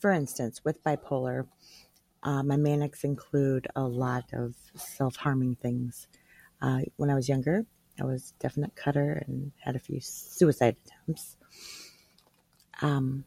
for instance, with bipolar, uh, my manics include a lot of self harming things. Uh, when I was younger, I was definite cutter and had a few suicide attempts. Um,